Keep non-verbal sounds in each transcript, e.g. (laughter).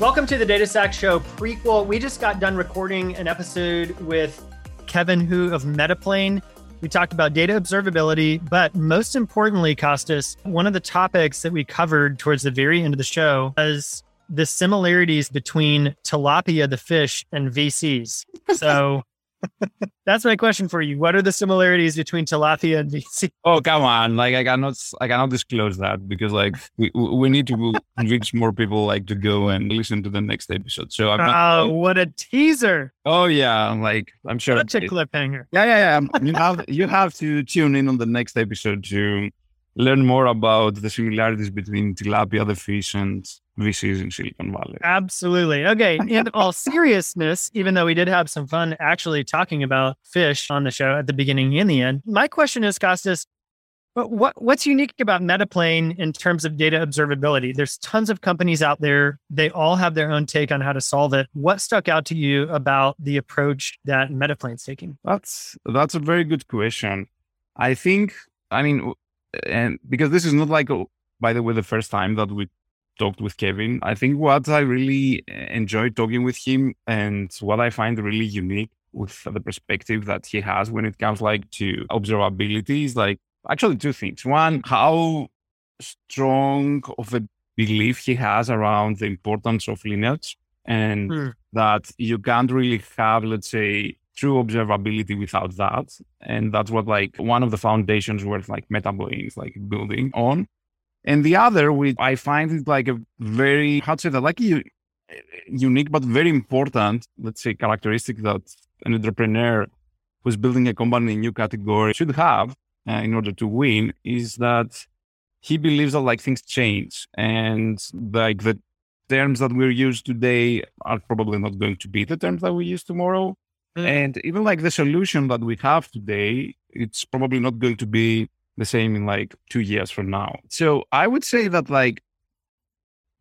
Welcome to the Data Stack Show prequel. We just got done recording an episode with Kevin Hu of Metaplane. We talked about data observability, but most importantly, Kostas, one of the topics that we covered towards the very end of the show was the similarities between tilapia, the fish, and VCs. So (laughs) that's my question for you. What are the similarities between tilapia and VC? Oh, come on. Like I cannot I cannot disclose that because like we we need to convince more people like to go and listen to the next episode. So I'm not, Oh, what a teaser. Oh yeah, like I'm sure Such a cliffhanger. Yeah, yeah, yeah. you have you have to tune in on the next episode to learn more about the similarities between tilapia the fish and VCs in Silicon Valley. Absolutely. Okay. Oh, in all seriousness, even though we did have some fun actually talking about fish on the show at the beginning and the end, my question is, Kostas, what what's unique about Metaplane in terms of data observability? There's tons of companies out there. They all have their own take on how to solve it. What stuck out to you about the approach that Metaplane's taking? That's that's a very good question. I think I mean and because this is not like by the way the first time that we talked with Kevin. I think what I really eh, enjoyed talking with him and what I find really unique with the perspective that he has when it comes like to observability is like actually two things. One, how strong of a belief he has around the importance of lineage and mm. that you can't really have, let's say, true observability without that. And that's what like one of the foundations worth like Metaplane is like building on. And the other, which I find it like a very, how to say that, like a unique but very important, let's say, characteristic that an entrepreneur who's building a company in a new category should have uh, in order to win is that he believes that like things change and like the terms that we're used today are probably not going to be the terms that we use tomorrow. Mm. And even like the solution that we have today, it's probably not going to be the same in like two years from now. So I would say that like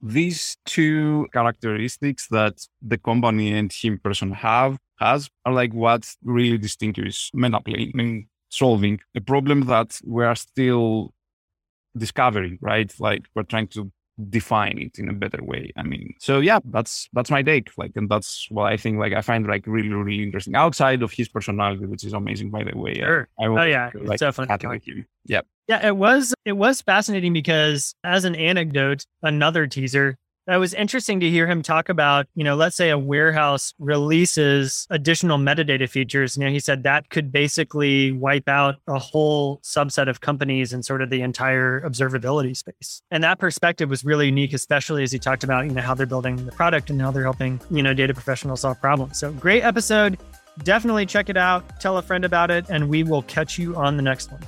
these two characteristics that the company and him person have has are like what really distinguish Metaplane in solving a problem that we are still discovering, right? Like we're trying to define it in a better way. I mean, so yeah, that's that's my take. Like, and that's what I think. Like, I find like really really interesting outside of his personality, which is amazing, by the way. Sure. I, I oh yeah, like, it's definitely. Yeah. Yeah, it was it was fascinating because as an anecdote, another teaser, that was interesting to hear him talk about, you know, let's say a warehouse releases additional metadata features. You know, he said that could basically wipe out a whole subset of companies and sort of the entire observability space. And that perspective was really unique, especially as he talked about, you know, how they're building the product and how they're helping, you know, data professionals solve problems. So great episode. Definitely check it out. Tell a friend about it, and we will catch you on the next one.